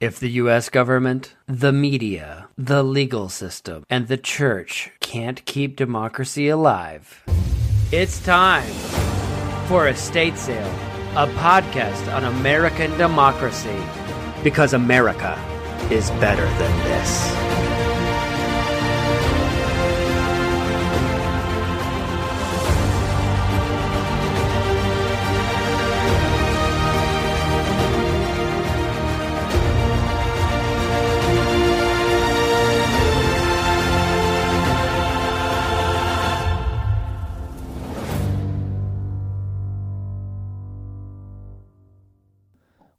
If the US government, the media, the legal system, and the church can't keep democracy alive, it's time for Estate Sale, a podcast on American democracy. Because America is better than this.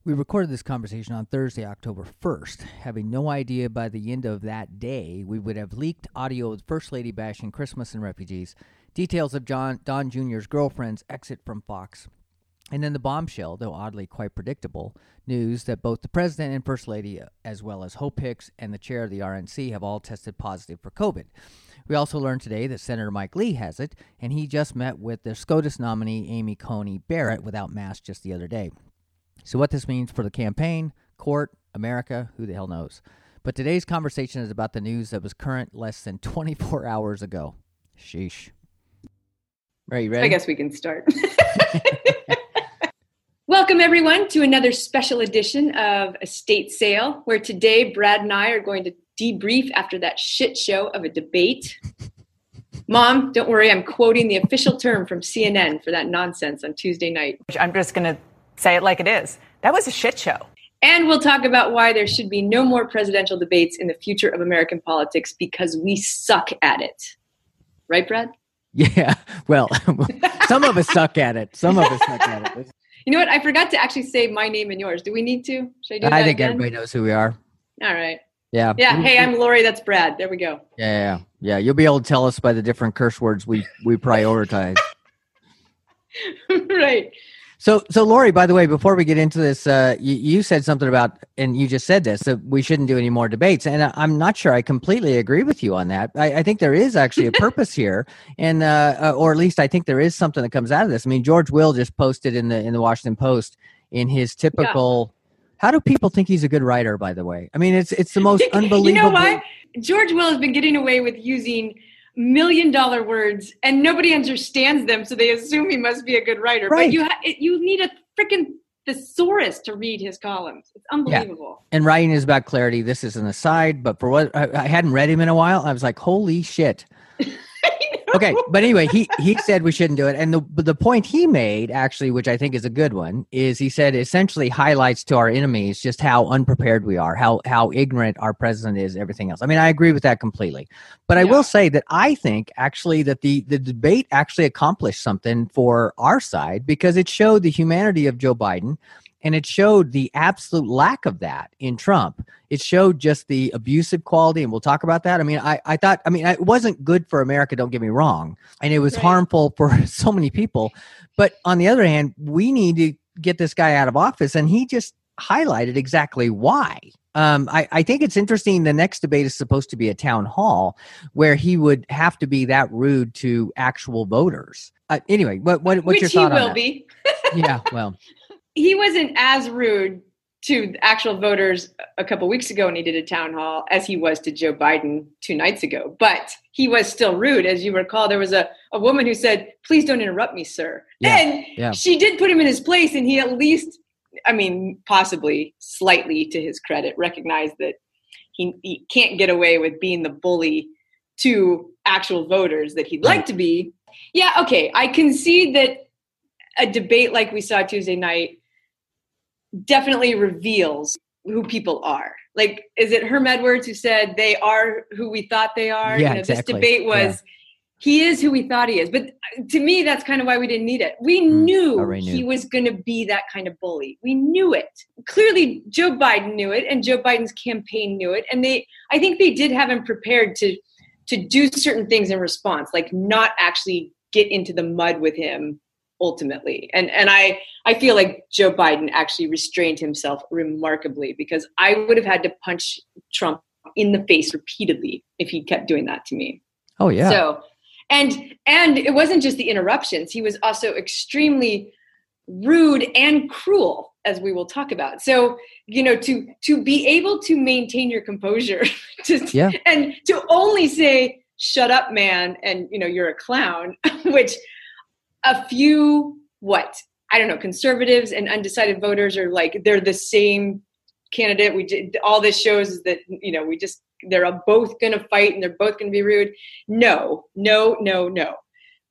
We recorded this conversation on Thursday, October 1st, having no idea by the end of that day we would have leaked audio of First Lady bashing Christmas and refugees, details of John Don Jr.'s girlfriend's exit from Fox, and then the bombshell, though oddly quite predictable, news that both the President and First Lady, as well as Hope Hicks and the chair of the RNC, have all tested positive for COVID. We also learned today that Senator Mike Lee has it, and he just met with the SCOTUS nominee Amy Coney Barrett without masks just the other day. So, what this means for the campaign, court, America, who the hell knows? But today's conversation is about the news that was current less than 24 hours ago. Sheesh. Are you ready? I guess we can start. Welcome, everyone, to another special edition of Estate Sale, where today Brad and I are going to debrief after that shit show of a debate. Mom, don't worry, I'm quoting the official term from CNN for that nonsense on Tuesday night. I'm just going to say it like it is. That was a shit show. And we'll talk about why there should be no more presidential debates in the future of American politics because we suck at it. Right, Brad? Yeah. Well, some of us suck at it. Some of us suck at it. You know what? I forgot to actually say my name and yours. Do we need to? Should I do that? I think again? everybody knows who we are. All right. Yeah. Yeah. Hey, I'm Lori. That's Brad. There we go. Yeah, yeah, yeah. You'll be able to tell us by the different curse words we we prioritize. right. So, so Lori, by the way, before we get into this, uh, you, you said something about, and you just said this, that we shouldn't do any more debates. And I, I'm not sure I completely agree with you on that. I, I think there is actually a purpose here, and uh, uh, or at least I think there is something that comes out of this. I mean, George Will just posted in the in the Washington Post in his typical. How do people think he's a good writer? By the way, I mean it's it's the most unbelievable. you know what? George Will has been getting away with using million dollar words and nobody understands them so they assume he must be a good writer Right. but you ha- you need a freaking thesaurus to read his columns it's unbelievable and writing is about clarity. This is an aside, but for what I, I hadn't read him in a while, I was like, holy shit. okay, but anyway, he he said we shouldn't do it, and the the point he made actually, which I think is a good one, is he said essentially highlights to our enemies just how unprepared we are, how how ignorant our president is, everything else. I mean, I agree with that completely, but I Yeah. will say that I think actually that the the debate actually accomplished something for our side because it showed the humanity of Joe Biden. And it showed the absolute lack of that in Trump. It showed just the abusive quality, and we'll talk about that. I mean, I, I thought, I mean, it wasn't good for America, don't get me wrong. And it was Right. harmful for so many people. But on the other hand, we need to get this guy out of office. And he just highlighted exactly why. Um, I, I think it's interesting. The next debate is supposed to be a town hall where he would have to be that rude to actual voters. Uh, anyway, what, what, what's which your he thought on will that? be Yeah, well, he wasn't as rude to actual voters a couple weeks ago when he did a town hall as he was to Joe Biden two nights ago. But he was still rude. As you recall, there was a, a woman who said, Please don't interrupt me, sir. Yeah, and yeah. she did put him in his place, and he at least, I mean, possibly slightly to his credit, recognized that he, he can't get away with being the bully to actual voters that he'd like Right. to be. Yeah, okay. I concede that a debate like we saw Tuesday night definitely reveals who people are. Like, is it Herm Edwards who said they are who we thought they are? Yeah, you know, exactly. This debate was he is who we thought he is. But uh, to me, that's kind of why we didn't need it. We Mm, knew knew. he was going to be that kind of bully. We knew it. Clearly, Joe Biden knew it, and Joe Biden's campaign knew it, and they. I think they did have him prepared to to do certain things in response, like not actually get into the mud with him ultimately. And and I I feel like Joe Biden actually restrained himself remarkably because I would have had to punch Trump in the face repeatedly if he kept doing that to me. oh yeah, So and and it wasn't just the interruptions, he was also extremely rude and cruel as we will talk about. So, you know, to to be able to maintain your composure to, Yeah. and to only say shut up man and you know you're a clown which a few what? I don't know conservatives and undecided voters are like they're the same candidate. We did all this shows is that you know we just they're both going to fight and they're both going to be rude. No no no no.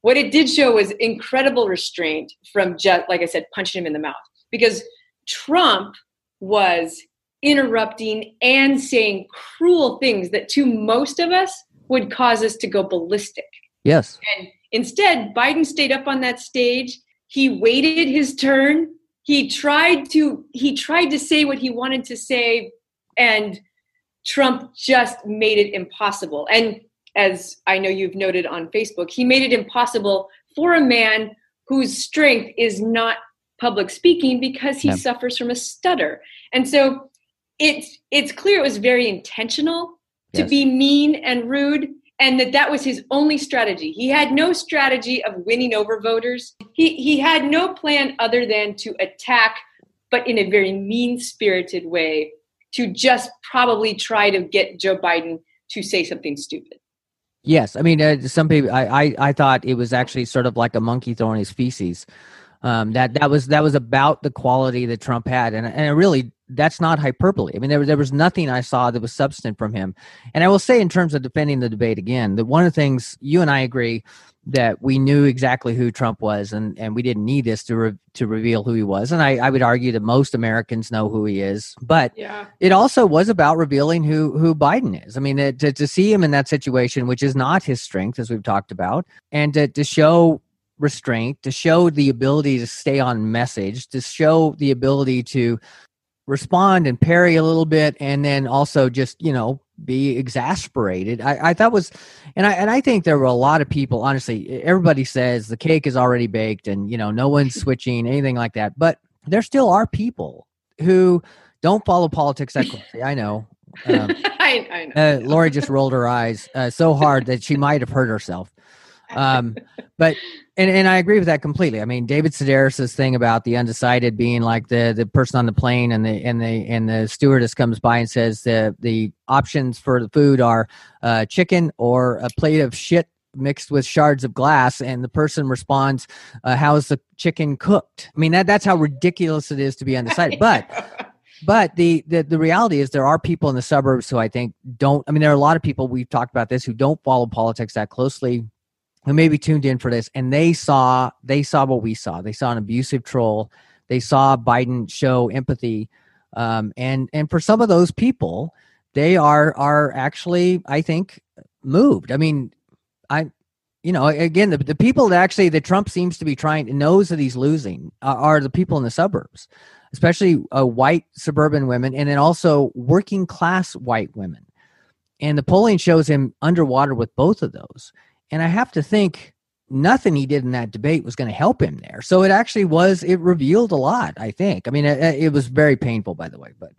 What it did show was incredible restraint from just like i said punching him in the mouth. Because trump was interrupting and saying cruel things that to most of us would cause us to go ballistic. Yes. and instead, Biden stayed up on that stage. He waited his turn. He tried to he tried to say what he wanted to say, and Trump just made it impossible. And as I know you've noted on Facebook, he made it impossible for a man whose strength is not public speaking because he Yeah. suffers from a stutter. And so it's it's clear it was very intentional to Yes. be mean and rude and that that was his only strategy. He had no strategy of winning over voters. He he had no plan other than to attack but in a very mean-spirited way to just probably try to get Joe Biden to say something stupid. Yes, I mean, uh, some people. I, I I thought it was actually sort of like a monkey throwing his feces. Um, that that was that was about the quality that Trump had, and and it really that's not hyperbole. I mean, there was there was nothing I saw that was substantive from him. And I will say, in terms of defending the debate again, that one of the things you and I agree that we knew exactly who Trump was, and and we didn't need this to re- to reveal who he was. And I I would argue that most Americans know who he is, but Yeah. it also was about revealing who who Biden is. I mean, uh, to to see him in that situation, which is not his strength, as we've talked about, and to, to show restraint, to show the ability to stay on message, to show the ability to respond and parry a little bit, and then also just you know be exasperated. I, I thought was, and I and I think there were a lot of people. Honestly, everybody says the cake is already baked, and you know no one's switching anything like that. But there still are people who don't follow politics that closely. I know. Um, I, I know. uh, Lori just rolled her eyes uh, so hard that she might have hurt herself. Um, but and, and I agree with that completely. I mean, David Sedaris's thing about the undecided being like the the person on the plane and the and the and the stewardess comes by and says the the options for the food are uh, chicken or a plate of shit mixed with shards of glass and the person responds uh, how's the chicken cooked i mean that that's how ridiculous it is to be undecided but but the, the the reality is there are people in the suburbs who I think don't. I mean, there are a lot of people we've talked about this who don't follow politics that closely, who maybe tuned in for this, and they saw they saw what we saw. They saw an abusive troll. They saw Biden show empathy, um, and and for some of those people, they are are actually I think moved. I mean, I. You know, again, the, the people that actually that Trump seems to be trying to knows that he's losing are, are the people in the suburbs especially uh, white suburban women, and then also working class white women. And the polling shows him underwater with both of those. And I have to think nothing he did in that debate was going to help him there. So it actually was, it revealed a lot, I think. I mean, it, it was very painful, by the way, but.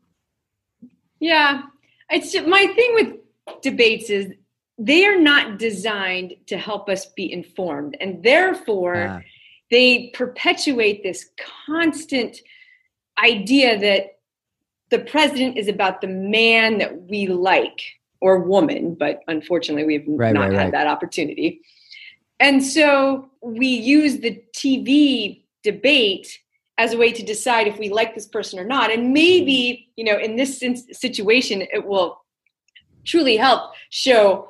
Yeah, it's my thing with debates is they are not designed to help us be informed, and therefore uh, they perpetuate this constant idea that the president is about the man that we like or woman, but unfortunately we've Right, not right, had right. that opportunity. And so we use the TV debate as a way to decide if we like this person or not. And maybe, mm-hmm. you know, in this situation, it will truly help show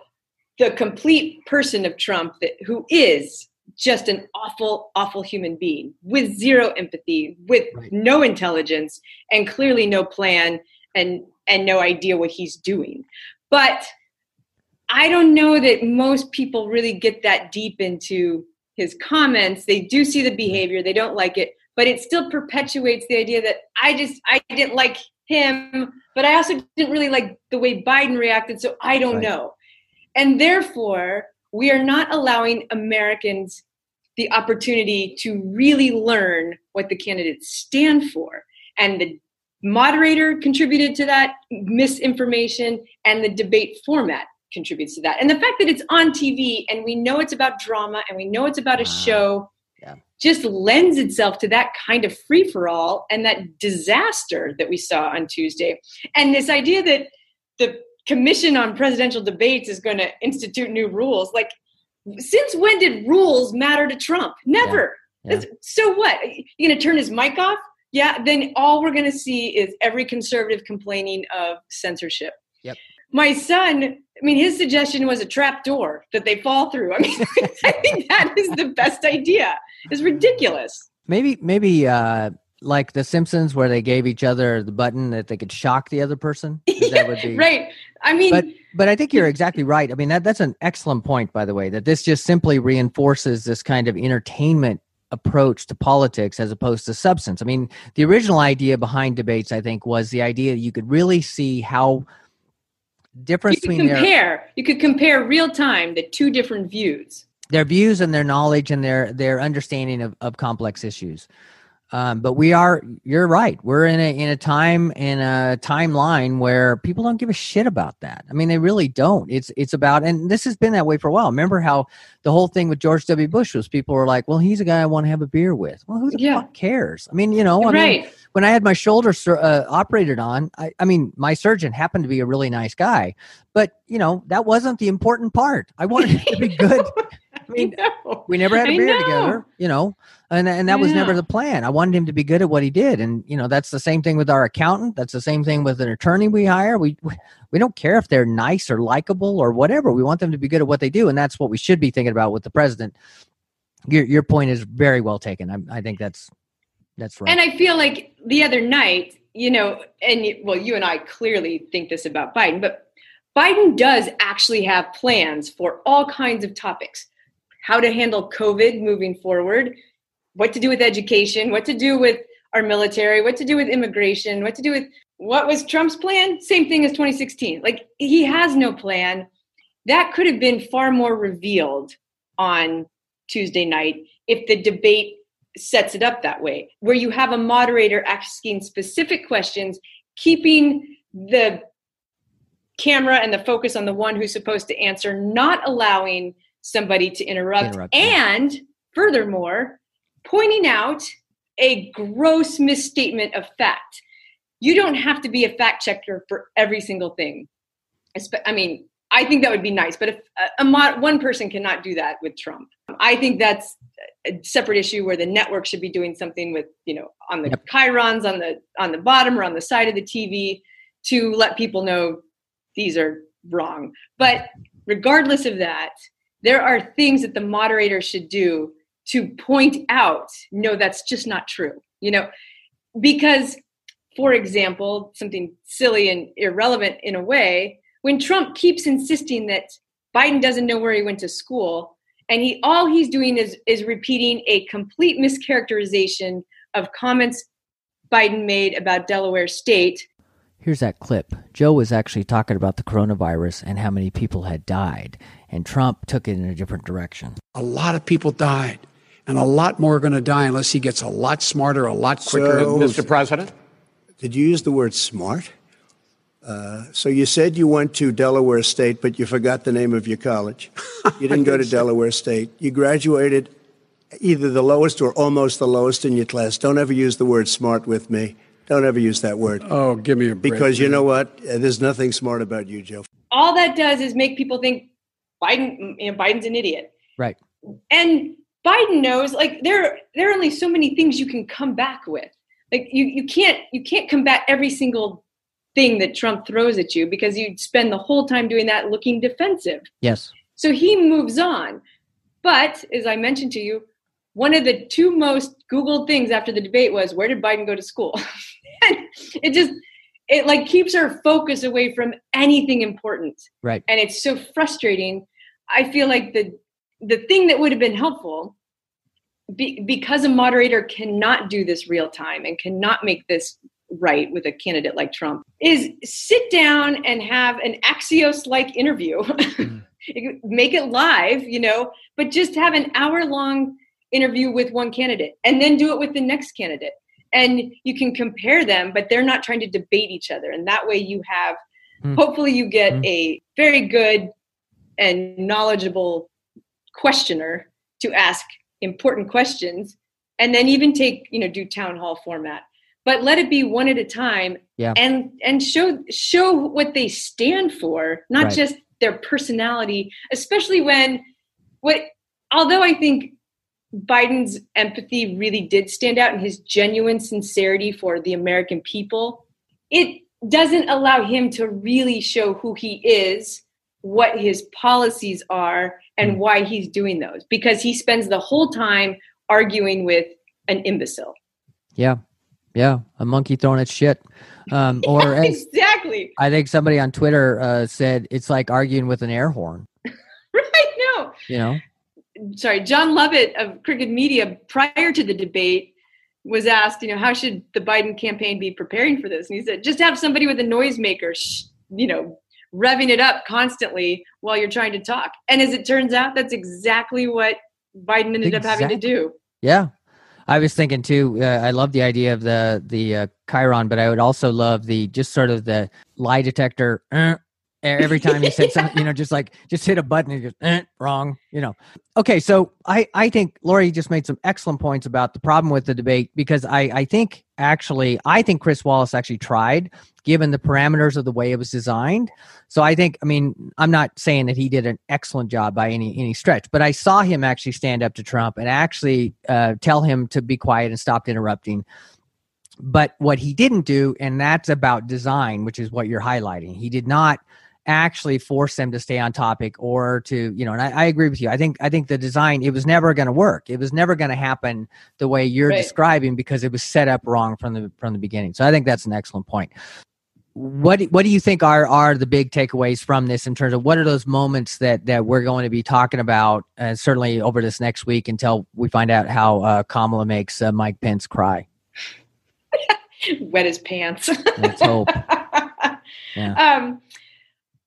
the complete person of Trump that who is just an awful, awful human being with zero empathy, with Right. no intelligence, and clearly no plan and and no idea what he's doing. But I don't know that most people really get that deep into his comments. They do see the mm-hmm. behavior, they don't like it, but it still perpetuates the idea that I just I didn't like him, but I also didn't really like the way Biden reacted, so I don't Right. know. And therefore, we are not allowing Americans the opportunity to really learn what the candidates stand for. And the moderator contributed to that misinformation, and the debate format contributes to that. And the fact that it's on TV and we know it's about drama and we know it's about a Wow. show Yeah. just lends itself to that kind of free for all and that disaster that we saw on Tuesday. And this idea that the Commission on Presidential Debates is going to institute new rules, like, since when did rules matter to Trump? Never. Yeah. Yeah. So what? you're going to turn his mic off? Yeah, then all we're going to see is every conservative complaining of censorship. Yep. My son, I mean, his suggestion was a trap door that they fall through. I mean, I think that is the best idea. It's ridiculous. Maybe, maybe uh, like The Simpsons, where they gave each other the button that they could shock the other person. that would be right. I mean, but but I think you're exactly right. I mean, that that's an excellent point, by the way. That this just simply reinforces this kind of entertainment approach to politics as opposed to substance. I mean, the original idea behind debates, I think, was the idea that you could really see how difference you could between compare their, you could compare real time the two different views their views and their knowledge and their their understanding of, of complex issues um, but we are, you're right. We're in a in a time in a timeline where people don't give a shit about that. I mean, they really don't. It's it's about, and this has been that way for a while. Remember how the whole thing with George W. Bush was people were like, "Well, he's a guy I want to have a beer with." Well, who the yeah. fuck cares? I mean, you know, I right. mean, when I had my shoulder uh, operated on, I, I mean, my surgeon happened to be a really nice guy, but you know, that wasn't the important part. I wanted it to be good. I mean, we never had a beer together, you know, and and that was never the plan. I wanted him to be good at what he did, and you know, that's the same thing with our accountant. That's the same thing with an attorney we hire. We we don't care if they're nice or likable or whatever. We want them to be good at what they do, and that's what we should be thinking about with the president. Your your point is very well taken. I, I think that's that's right. And I feel like the other night, you know, and well, you and I clearly think this about Biden, but Biden does actually have plans for all kinds of topics how to handle COVID moving forward, what to do with education, what to do with our military, what to do with immigration, what to do with what was Trump's plan? Same thing as 2016. Like he has no plan. That could have been far more revealed on Tuesday night if the debate sets it up that way, where you have a moderator asking specific questions, keeping the camera and the focus on the one who's supposed to answer, not allowing somebody to interrupt, interrupt and furthermore pointing out a gross misstatement of fact. You don't have to be a fact checker for every single thing. I mean i think that would be nice but if uh, a, a one person cannot do that with trump. I think that's a separate issue where the network should be doing something with you know on the yep. chyrons on the on the bottom or on the side of the tv to let people know these are wrong. But regardless of that there are things that the moderator should do to point out no that's just not true you know? Because for example something silly and irrelevant in a way when trump keeps insisting that biden doesn't know where he went to school and he all he's doing is is repeating a complete mischaracterization of comments biden made about delaware state Here's that clip. Joe was actually talking about the coronavirus and how many people had died, and Trump took it in a different direction. A lot of people died, and a lot more are going to die unless he gets a lot smarter, a lot quicker. So, Mr. President? Did you use the word smart? Uh, so you said you went to Delaware State, but you forgot the name of your college. You didn't go to Delaware State. You graduated either the lowest or almost the lowest in your class. Don't ever use the word smart with me. Don't ever use that word. Oh, give me a break. Because you know what? Uh, there's nothing smart about you, Joe. All that does is make people think Biden, you know, Biden's an idiot. Right. And Biden knows like there there are only so many things you can come back with. Like you you can't you can't combat every single thing that Trump throws at you because you'd spend the whole time doing that looking defensive. Yes. So he moves on. But as I mentioned to you, one of the two most googled things after the debate was where did Biden go to school? it just it like keeps our focus away from anything important. Right. And it's so frustrating. I feel like the the thing that would have been helpful be, because a moderator cannot do this real time and cannot make this right with a candidate like trump is sit down and have an axios like interview. Mm. make it live you know but just have an hour long interview with one candidate and then do it with the next candidate and you can compare them but they're not trying to debate each other and that way you have mm. hopefully you get mm. a very good and knowledgeable questioner to ask important questions and then even take you know do town hall format but let it be one at a time Yeah. and and show show what they stand for not Right. just their personality especially when what although i think biden's empathy really did stand out and his genuine sincerity for the american people it doesn't allow him to really show who he is what his policies are and why he's doing those because he spends the whole time arguing with an imbecile Yeah. Yeah. A monkey throwing its shit. Um, or exactly I think somebody on Twitter uh, said, it's like arguing with an air horn. right no You know? Sorry jon lovett of crooked media prior to the debate was asked you know how should the biden campaign be preparing for this and he said just have somebody with a noisemaker sh- you know revving it up constantly while you're trying to talk and as it turns out that's exactly what biden ended up having to do Yeah. I was thinking too. Uh, I love the idea of the the uh, chyron, but I would also love the just sort of the lie detector. Uh, every time he said something, you know, just like just hit a button and just eh, wrong. You know. Okay, so I I think Lori just made some excellent points about the problem with the debate because I I think actually I think Chris Wallace actually tried given the parameters of the way it was designed. So I think I mean I'm not saying that he did an excellent job by any any stretch, but I saw him actually stand up to Trump and actually uh, tell him to be quiet and stop interrupting. But what he didn't do, and that's about design, which is what you're highlighting. He did not actually force them to stay on topic or to you know and I, I agree with you i think i think the design it was never going to work it was never going to happen the way you're Right. describing because it was set up wrong from the from the beginning so i think that's an excellent point what do- what do you think are are the big takeaways from this in terms of what are those moments that that we're going to be talking about uh, certainly over this next week until we find out how uh, Kamala makes uh, Mike Pence cry. wet his pants Let's hope. Yeah. Um,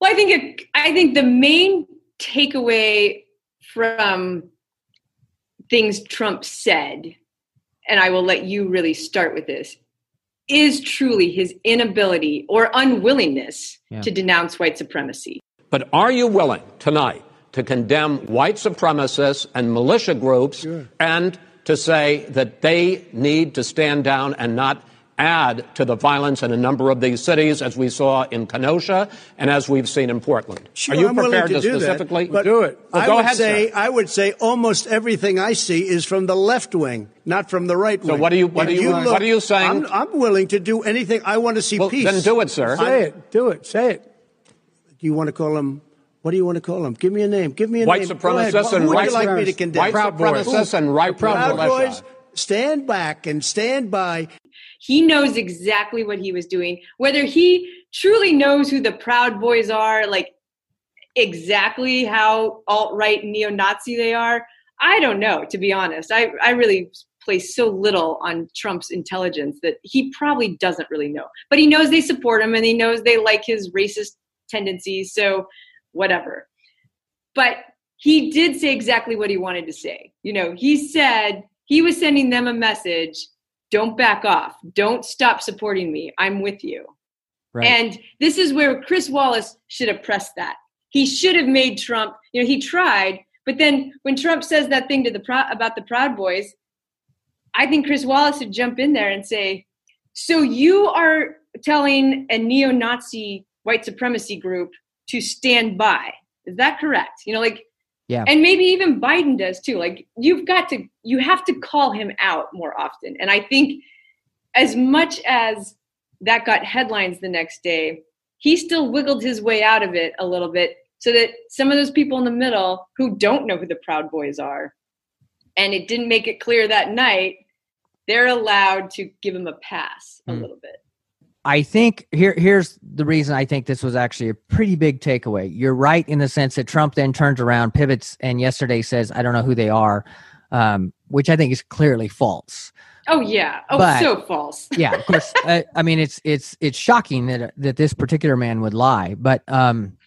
well, I think it, I think the main takeaway from things Trump said, and I will let you really start with this, is truly his inability or unwillingness Yeah. to denounce white supremacy. But are you willing tonight to condemn white supremacists and militia groups and to say that they need to stand down and not add to the violence in a number of these cities, as we saw in Kenosha and as we've seen in Portland? Sure, are you I'm prepared to, to, do specifically that, but do it? Well, I go would ahead, say sir. I would say almost everything I see is from the left wing, not from the right wing. So what are you- what are you- what are you saying? I'm, I'm willing to do anything. I want to see Well, peace. then do it, sir. Say it. Do it. Say it. Do you want to call him? What do you want to call him? Give me a name. Give me a White name. Go ahead. supremacists Who and would right you like me to condemn? White Proud Boys. supremacists and right Proud militia. Boys, stand back and stand by. He knows exactly what he was doing. Whether he truly knows who the Proud Boys are, like exactly how alt right neo Nazi they are, I don't know, to be honest. I, I really place so little on Trump's intelligence that he probably doesn't really know. But he knows they support him and he knows they like his racist tendencies. So, whatever. But he did say exactly what he wanted to say. You know, he said he was sending them a message don't back off, don't stop supporting me. I'm with you. Right. And this is where Chris Wallace should have pressed that. He should have made Trump, you know, he tried, but then when Trump says that thing to the Prou- about the Proud Boys, I think Chris Wallace should jump in there and say, "So you are telling a neo-Nazi white supremacy group to stand by? Is that correct? You know, like, Yeah. and maybe even Biden does too. Like, you've got to, you have to call him out more often. And I think, as much as that got headlines the next day, he still wiggled his way out of it a little bit so that some of those people in the middle who don't know who the Proud Boys are, and it didn't make it clear that night, they're allowed to give him a pass a Hmm. little bit. I think here here's the reason I think this was actually a pretty big takeaway. You're right in the sense that Trump then turns around, pivots, and yesterday says, "I don't know who they are," um, which I think is clearly false. Oh yeah. Oh, But- so false. Yeah, of course. uh, I mean, it's it's it's shocking that that this particular man would lie, but um,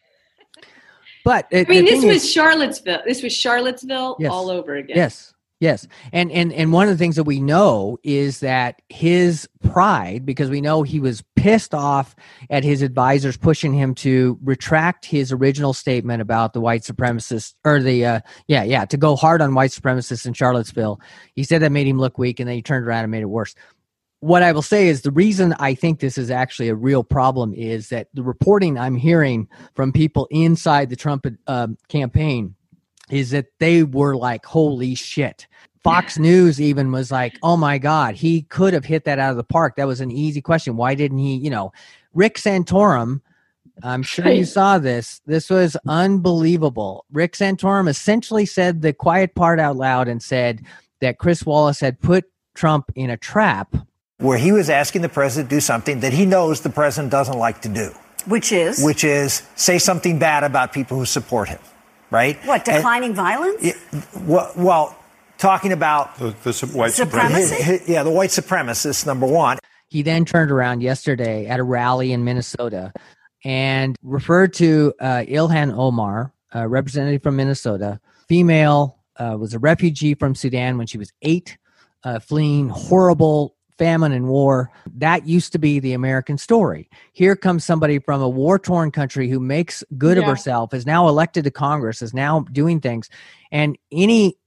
but it, I mean, this was is- Charlottesville. This was Charlottesville Yes. all over again. Yes. Yes. And and and one of the things that we know is that his pride because we know he was pissed off at his advisors pushing him to retract his original statement about the white supremacists or the uh, yeah yeah to go hard on white supremacists in Charlottesville. He said that made him look weak, and then he turned around and made it worse. What I will say is the reason I think this is actually a real problem is that the reporting I'm hearing from people inside the Trump uh, campaign is that they were like, "Holy shit." Fox News even was like, "Oh my God, he could have hit that out of the park. That was an easy question. Why didn't he?" You know, Rick Santorum. I'm sure you saw this. This was unbelievable. Rick Santorum essentially said the quiet part out loud and said that Chris Wallace had put Trump in a trap. Where he was asking the president to do something that he knows the president doesn't like to do. Which is? Which is say something bad about people who support him, right? What, declining and, violence? Yeah, well, well talking about the, the white supremacy. yeah, the white supremacists, number one. He then turned around yesterday at a rally in Minnesota and referred to uh, Ilhan Omar, a representative from Minnesota, female, uh, was a refugee from Sudan when she was eight, uh, fleeing horrible famine and war. That used to be the American story. Here comes somebody from a war torn country who makes good yeah. of herself, is now elected to Congress, is now doing things. And any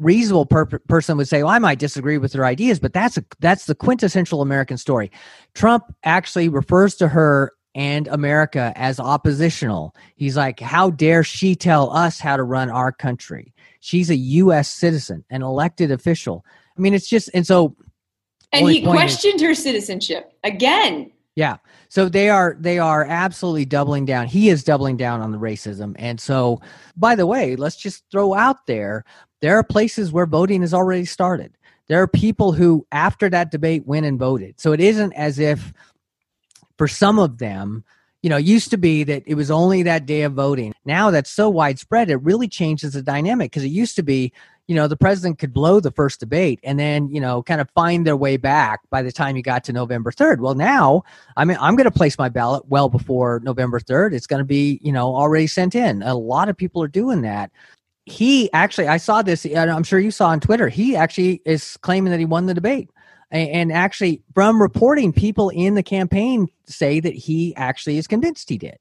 reasonable per- person would say, "Well, I might disagree with their ideas, but that's a that's the quintessential American story." Trump actually refers to her and America as oppositional. He's like, "How dare she tell us how to run our country? She's a U.S. citizen, an elected official." I mean, it's just and so. And he questioned is, her citizenship again. Yeah. So they are they are absolutely doubling down. He is doubling down on the racism. And so by the way, let's just throw out there there are places where voting has already started. There are people who, after that debate, went and voted. So it isn't as if, for some of them, you know, used to be that it was only that day of voting. Now that's so widespread, it really changes the dynamic because it used to be, you know, the president could blow the first debate and then, you know, kind of find their way back by the time you got to November 3rd. Well, now, I mean, I'm going to place my ballot well before November 3rd. It's going to be, you know, already sent in. A lot of people are doing that he actually, I saw this, I'm sure you saw on Twitter, he actually is claiming that he won the debate. And actually, from reporting, people in the campaign say that he actually is convinced he did,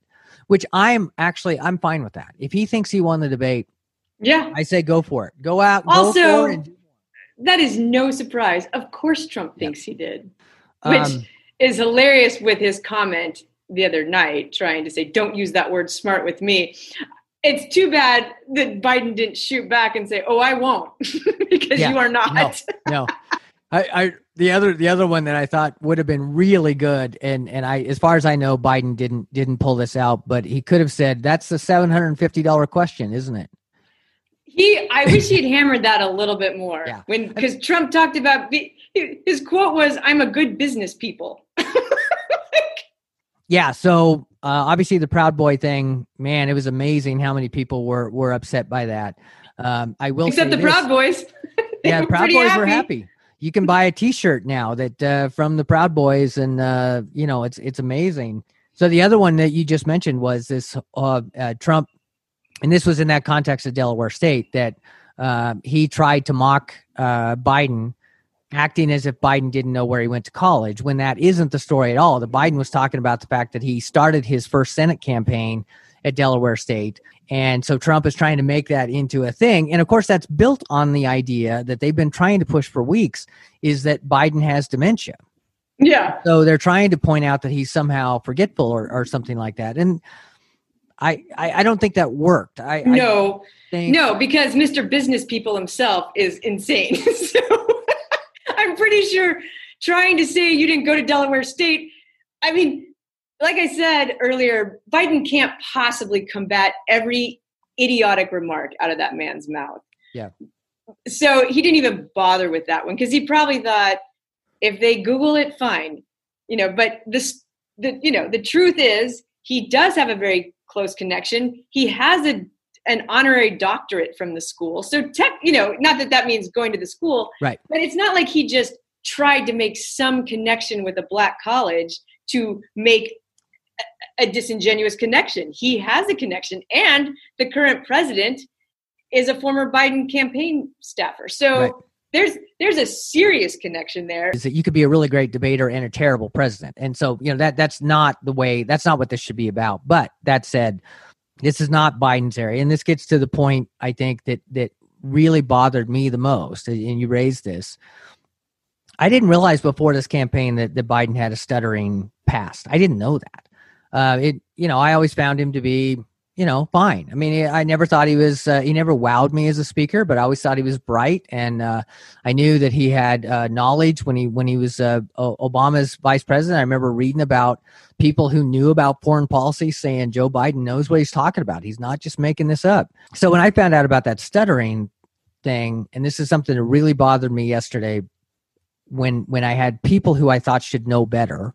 which I'm actually, I'm fine with that. If he thinks he won the debate, yeah, I say go for it. Go out. Also, go that is no surprise. Of course, Trump thinks he did, which um, is hilarious with his comment the other night trying to say, don't use that word smart with me it's too bad that Biden didn't shoot back and say, "Oh, I won't," because yeah, you are not. No, no. I, I the other the other one that I thought would have been really good, and and I as far as I know, Biden didn't didn't pull this out, but he could have said, "That's the seven hundred and fifty dollar question, isn't it?" He, I wish he'd hammered that a little bit more. Yeah. When because Trump talked about his quote was, "I'm a good business people." yeah. So uh, obviously the Proud Boy thing, man, it was amazing how many people were were upset by that. Um, I will except the this. Proud Boys. yeah, Proud Boys happy. were happy. You can buy a T-shirt now that uh, from the Proud Boys, and uh, you know it's it's amazing. So the other one that you just mentioned was this uh, uh, Trump, and this was in that context of Delaware State that uh, he tried to mock Biden acting as if Biden didn't know where he went to college when that isn't the story at all. The Biden was talking about the fact that he started his first Senate campaign at Delaware State. And so Trump is trying to make that into a thing. And of course, that's built on the idea that they've been trying to push for weeks is that Biden has dementia. Yeah. So they're trying to point out that he's somehow forgetful or, or something like that. And I, I, I don't think that worked. I no, I think, no, because Mr. Business People himself is insane. so I'm pretty sure trying to say you didn't go to Delaware State. I mean, like I said earlier, Biden can't possibly combat every idiotic remark out of that man's mouth. Yeah. So he didn't even bother with that one because he probably thought if they Google it, fine. You know, but this, the you know, the truth is he does have a very close connection. He has a an honorary doctorate from the school. So tech, you know, not that that means going to the school, right? But it's not like he just tried to make some connection with a black college to make a, a disingenuous connection. He has a connection, and the current president is a former Biden campaign staffer. So. Right. There's there's a serious connection there. Is that you could be a really great debater and a terrible president, and so you know that that's not the way. That's not what this should be about. But that said, this is not Biden's area, and this gets to the point I think that that really bothered me the most. And you raised this. I didn't realize before this campaign that, that Biden had a stuttering past. I didn't know that. Uh, it, you know, I always found him to be, you know, fine. I mean, I never thought he was, uh, he never wowed me as a speaker, but I always thought he was bright. And uh, I knew that he had uh, knowledge when he, when he was uh, Obama's vice president. I remember reading about people who knew about foreign policy saying Joe Biden knows what he's talking about. He's not just making this up. So when I found out about that stuttering thing, and this is something that really bothered me yesterday when when I had people who I thought should know better,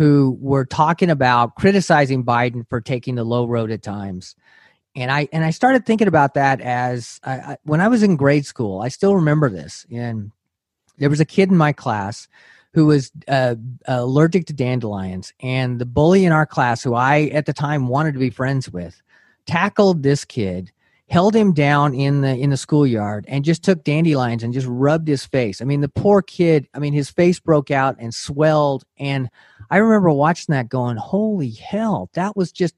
who were talking about criticizing Biden for taking the low road at times, and I and I started thinking about that as I, I, when I was in grade school. I still remember this, and there was a kid in my class who was uh, allergic to dandelions, and the bully in our class, who I at the time wanted to be friends with, tackled this kid held him down in the in the schoolyard and just took dandelions and just rubbed his face. I mean, the poor kid, I mean, his face broke out and swelled and I remember watching that going, "Holy hell, that was just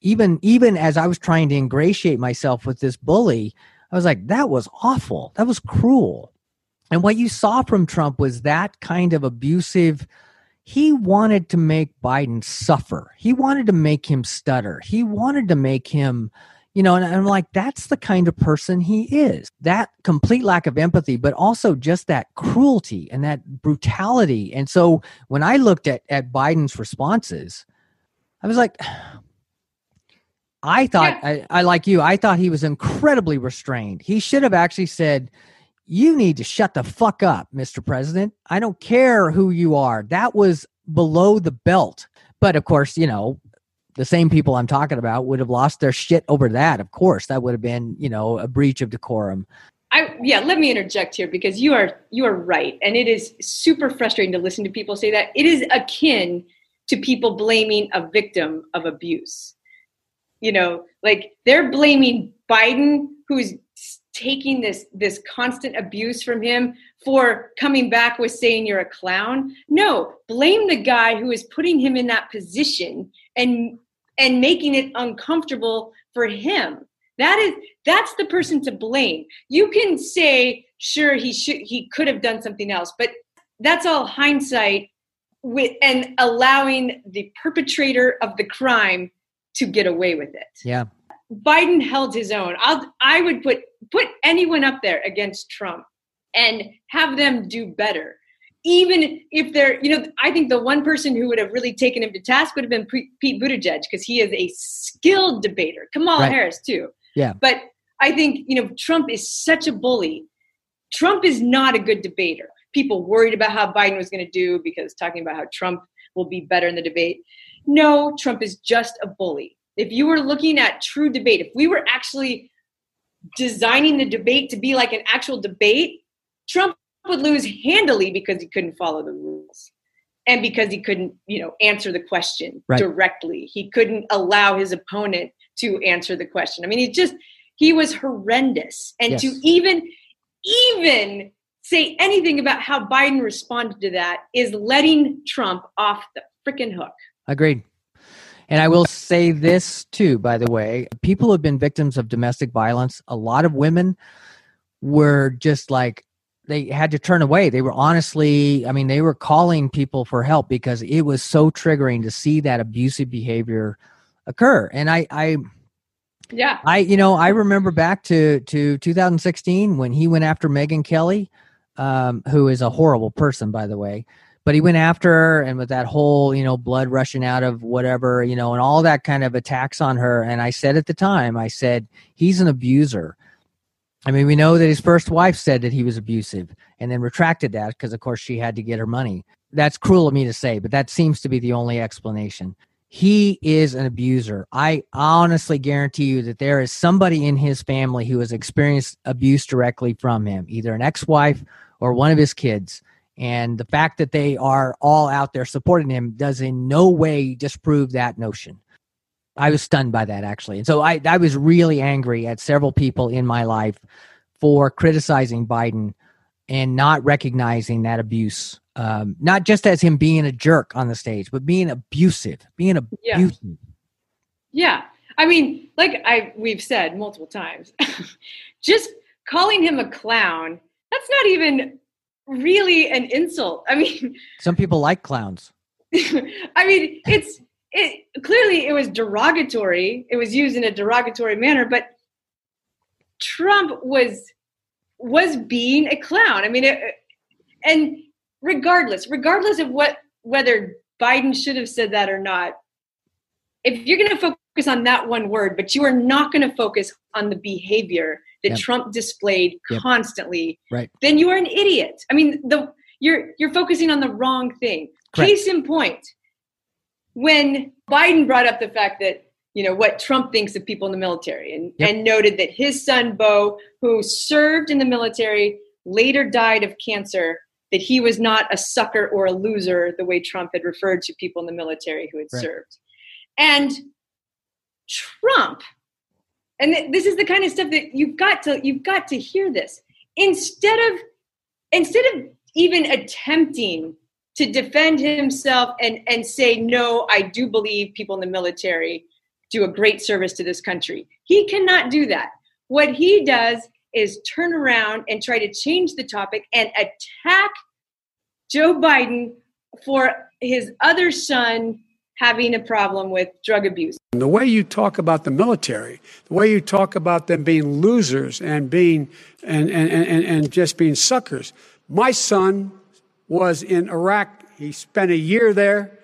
even even as I was trying to ingratiate myself with this bully, I was like, that was awful. That was cruel." And what you saw from Trump was that kind of abusive he wanted to make Biden suffer. He wanted to make him stutter. He wanted to make him you know and i'm like that's the kind of person he is. That complete lack of empathy but also just that cruelty and that brutality. And so when i looked at at biden's responses i was like i thought yeah. I, I like you i thought he was incredibly restrained. He should have actually said you need to shut the fuck up mr president. I don't care who you are. That was below the belt. But of course you know the same people I'm talking about would have lost their shit over that. Of course, that would have been, you know, a breach of decorum. I yeah, let me interject here because you are you are right, and it is super frustrating to listen to people say that. It is akin to people blaming a victim of abuse. You know, like they're blaming Biden, who's taking this this constant abuse from him for coming back with saying you're a clown no blame the guy who is putting him in that position and and making it uncomfortable for him. That is that's the person to blame. You can say sure he should he could have done something else but that's all hindsight with and allowing the perpetrator of the crime to get away with it. Yeah. Biden held his own. I'll, i would put put anyone up there against trump and have them do better even if they're, you know, I think the one person who would have really taken him to task would have been Pete Buttigieg because he is a skilled debater. Kamala right. Harris too. Yeah. But I think you know Trump is such a bully. Trump is not a good debater. People worried about how Biden was going to do because talking about how Trump will be better in the debate. No, Trump is just a bully. If you were looking at true debate, if we were actually designing the debate to be like an actual debate, Trump would lose handily because he couldn't follow the rules and because he couldn't you know answer the question right. directly. He couldn't allow his opponent to answer the question. I mean he just he was horrendous. And yes. to even even say anything about how biden responded to that is letting trump off the freaking hook. Agreed. And I will say this too, by the way, people have been victims of domestic violence, a lot of women were just like, they had to turn away. They were honestly, I mean, they were calling people for help because it was so triggering to see that abusive behavior occur. And I, I, yeah, I, you know, I remember back to to 2016 when he went after Megyn Kelly, um, who is a horrible person, by the way. But he went after her, and with that whole, you know, blood rushing out of whatever, you know, and all that kind of attacks on her. And I said at the time, I said he's an abuser I mean, we know that his first wife said that he was abusive and then retracted that because, of course, she had to get her money. That's cruel of me to say, but that seems to be the only explanation. He is an abuser. I honestly guarantee you that there is somebody in his family who has experienced abuse directly from him, either an ex wife or one of his kids. And the fact that they are all out there supporting him does in no way disprove that notion. I was stunned by that actually. And so I, I was really angry at several people in my life for criticizing Biden and not recognizing that abuse, um, not just as him being a jerk on the stage, but being abusive, being Yeah. abusive. Yeah. I mean, like I we've said multiple times, just calling him a clown, that's not even really an insult. I mean, Some people like clowns. I mean, it's it clearly it was derogatory. It was used in a derogatory manner, but Trump was was being a clown. I mean, it, and regardless, regardless of what whether Biden should have said that or not, if you're going to focus on that one word, but you are not going to focus on the behavior that Yep. Trump displayed Yep. constantly, Right. then you are an idiot. I mean, the you're you're focusing on the wrong thing. Correct. Case in point, when Biden brought up the fact that you know what Trump thinks of people in the military, and, Yep. and noted that his son Beau, who served in the military, later died of cancer. That he was not a sucker or a loser, the way Trump had referred to people in the military who had Right. served. And Trump, and th- this is the kind of stuff that you've got to you've got to hear this instead of instead of even attempting to defend himself and and say no i do believe people in the military do a great service to this country. He cannot do that. What he does is turn around and try to change the topic and attack joe biden for his other son having a problem with drug abuse. The way you talk about the military, the way you talk about them being losers and being and, and, and, and just being suckers. My son was in Iraq. He spent a year there.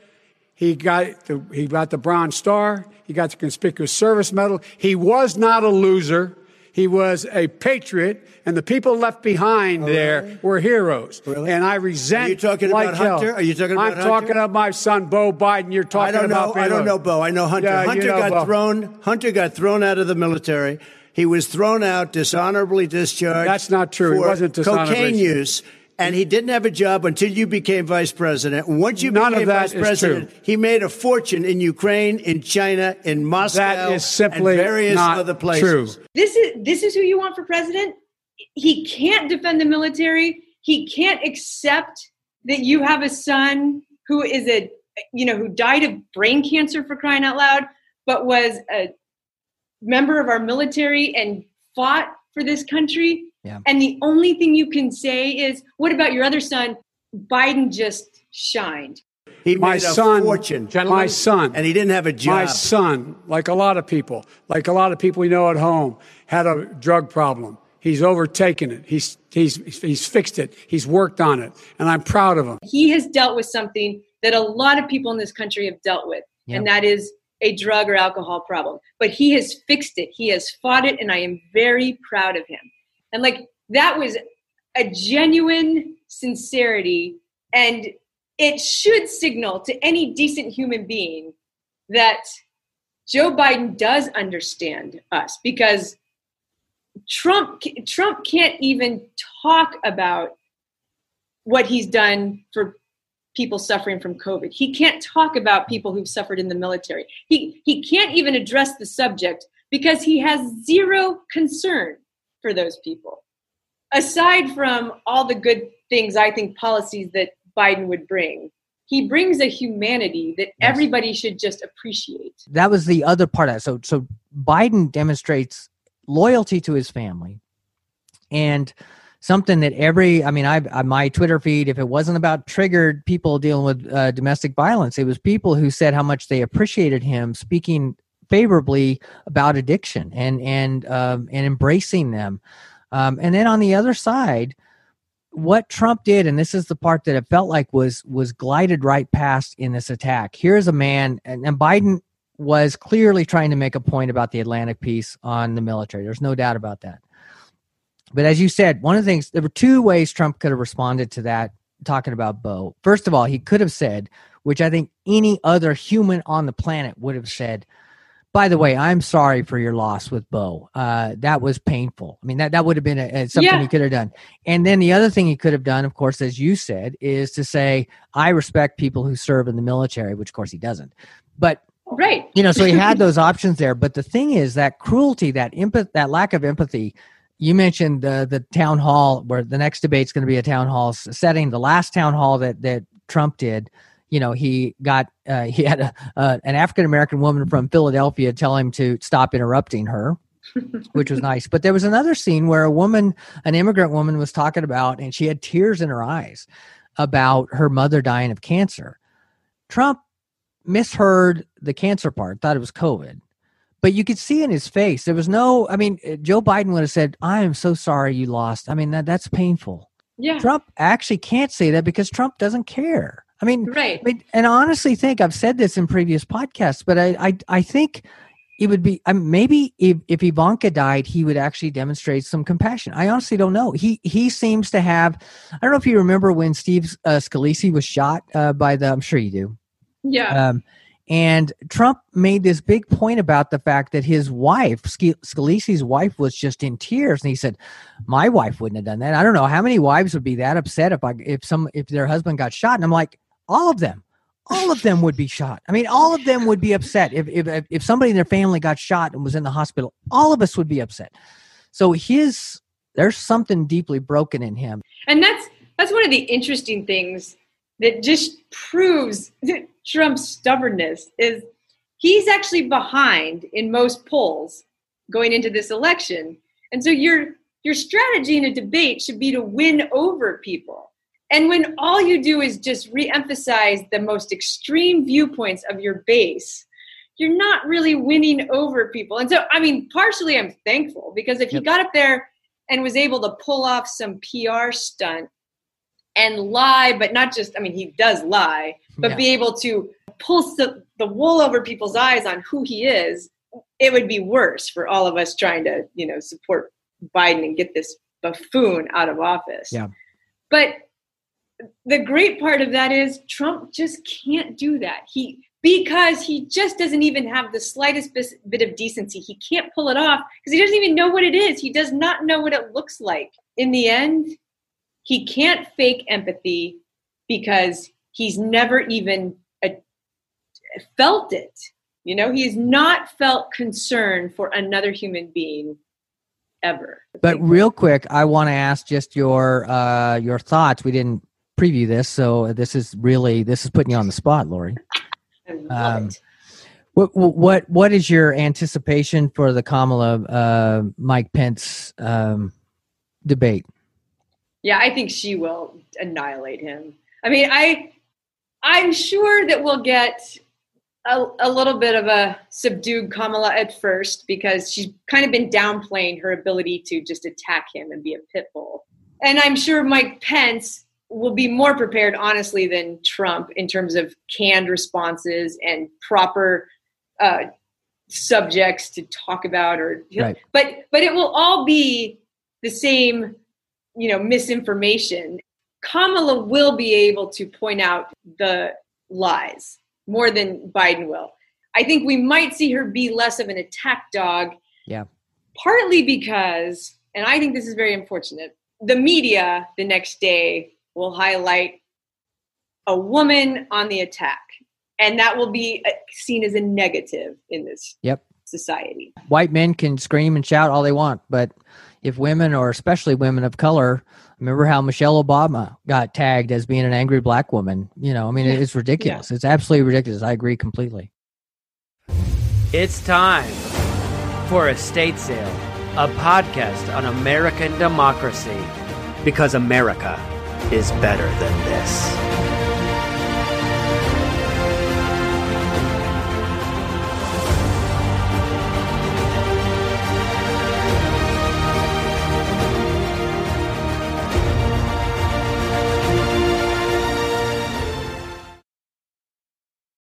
He got the he got the Bronze Star. He got the Conspicuous Service Medal. He was not a loser. He was a patriot, and the people left behind oh, there were heroes. Really? And I resent. Are you talking like about hell. Hunter? Are you talking about I'm about Hunter? talking about my son, Beau Biden. You're talking I don't know. about. I don't know, Beau. I know Hunter. Yeah, you Hunter know got Beau. thrown. Hunter got thrown out of the military. He was thrown out, dishonorably discharged. That's not true. He wasn't dishonorably cocaine use, and he didn't have a job until you became vice president. Once you None became vice president, true. he made a fortune in Ukraine, in China, in Moscow, That is simply and various not other places. true. this is this is who you want for president he can't defend the military he can't accept that you have a son who is a you know who died of brain cancer for crying out loud but was a member of our military and fought for this country Yeah. and the only thing you can say is what about your other son biden just shined He My a son, fortune, my son, and he didn't have a job. My son, like a lot of people, like a lot of people we know at home, had a drug problem. He's overtaken it. He's he's he's fixed it. He's worked on it, and I'm proud of him. he has dealt with something that a lot of people in this country have dealt with, Yep. and that is a drug or alcohol problem. But he has fixed it. He has fought it, and I am very proud of him. And like that was a genuine sincerity, and it should signal to any decent human being that Joe Biden does understand us because Trump Trump can't even talk about what he's done for people suffering from COVID. He can't talk about people who've suffered in the military. He he can't even address the subject because he has zero concern for those people. Aside from all the good things I think policies that Biden would bring, he brings a humanity that everybody should just appreciate. that was the other part of it. So so Biden demonstrates loyalty to his family and something that every I mean I on my Twitter feed if it wasn't about triggered people dealing with uh, domestic violence it was people who said how much they appreciated him speaking favorably about addiction and and um, and embracing them um, and then on the other side what Trump did, and this is the part that it felt like was was glided right past in this attack. Here's a man, and, and Biden was clearly trying to make a point about the Atlantic piece on the military. There's no doubt about that. But as you said, one of the things there were two ways Trump could have responded to that. Talking about Beau, first of all, he could have said, which I think any other human on the planet would have said, by the way, I'm sorry for your loss with Beau. Uh, that was painful. I mean, that, that would have been a, a- something Yeah. he could have done. And then the other thing he could have done, of course, as you said, is to say, I respect people who serve in the military, which of course he doesn't. But Right. you know, so he had those options there. But the thing is that cruelty, that empath, that lack of empathy, you mentioned the the town hall where the next debate's going to be a town hall setting. The last town hall that that Trump did, you know, he got uh, he had a, uh, an African American woman from Philadelphia tell him to stop interrupting her. which was nice. But there was another scene where a woman, an immigrant woman, was talking about, and she had tears in her eyes about her mother dying of cancer. Trump misheard the cancer part, thought it was COVID but you could see in his face there was no i mean uh, joe biden would have said i am so sorry you lost i mean that, that's painful yeah trump actually can't say that because trump doesn't care i mean right. I mean, and I honestly think i've said this in previous podcasts but i i, I think it would be um, maybe if, if ivanka died he would actually demonstrate some compassion. I honestly don't know. He he seems to have i don't know if you remember when steve uh, scalise was shot uh, by the i'm sure you do. Yeah. Um, and Trump made this big point about the fact that his wife, Scalise's wife, was just in tears, and he said, "My wife wouldn't have done that." I don't know how many wives would be that upset if I if some if their husband got shot, and I'm like, all of them, all of them would be shot. I mean, all of them would be upset if if if somebody in their family got shot and was in the hospital. All of us would be upset. So his there's something deeply broken in him, and that's that's one of the interesting things that just proves Trump's stubbornness is he's actually behind in most polls going into this election. And so your your strategy in a debate should be to win over people. And when all you do is just re-emphasize the most extreme viewpoints of your base, you're not really winning over people. And so I mean, partially I'm thankful because if yep. he got up there and was able to pull off some PR stunt and lie, but not just, I mean, he does lie, but yeah. be able to pull the, the wool over people's eyes on who he is, it would be worse for all of us trying to, you know, support Biden and get this buffoon out of office. Yeah. But the great part of that is Trump just can't do that. He because he just doesn't even have the slightest bit of decency. He can't pull it off because he doesn't even know what it is. He does not know what it looks like. In the end, he can't fake empathy because he's never even a, uh, felt it. You know, he's not felt concern for another human being ever. But real quick, I want to ask just your uh, your thoughts. We didn't preview this, so this is really this is putting you on the spot, Lori. Um, what what what is your anticipation for the Kamala uh, Mike Pence um, debate? yeah, I think she will annihilate him. I mean, I I'm sure that we'll get a, a, little bit of a subdued Kamala at first because she's kind of been downplaying her ability to just attack him and be a pit bull. And I'm sure Mike Pence will be more prepared, honestly, than Trump in terms of canned responses and proper uh, subjects to talk about. Or, right. but but it will all be the same you know misinformation kamala will be able to point out the lies more than biden will i think we might see her be less of an attack dog yeah partly because and i think this is very unfortunate the media the next day will highlight a woman on the attack. And that will be uh, seen as a negative in this yep. society. White men can scream and shout all they want but if women or especially women of color remember how michelle obama got tagged as being an angry black woman? You know i mean it's ridiculous. Yeah. it's absolutely ridiculous. I agree completely. It's time for estate sale a podcast on american democracy because america is better than this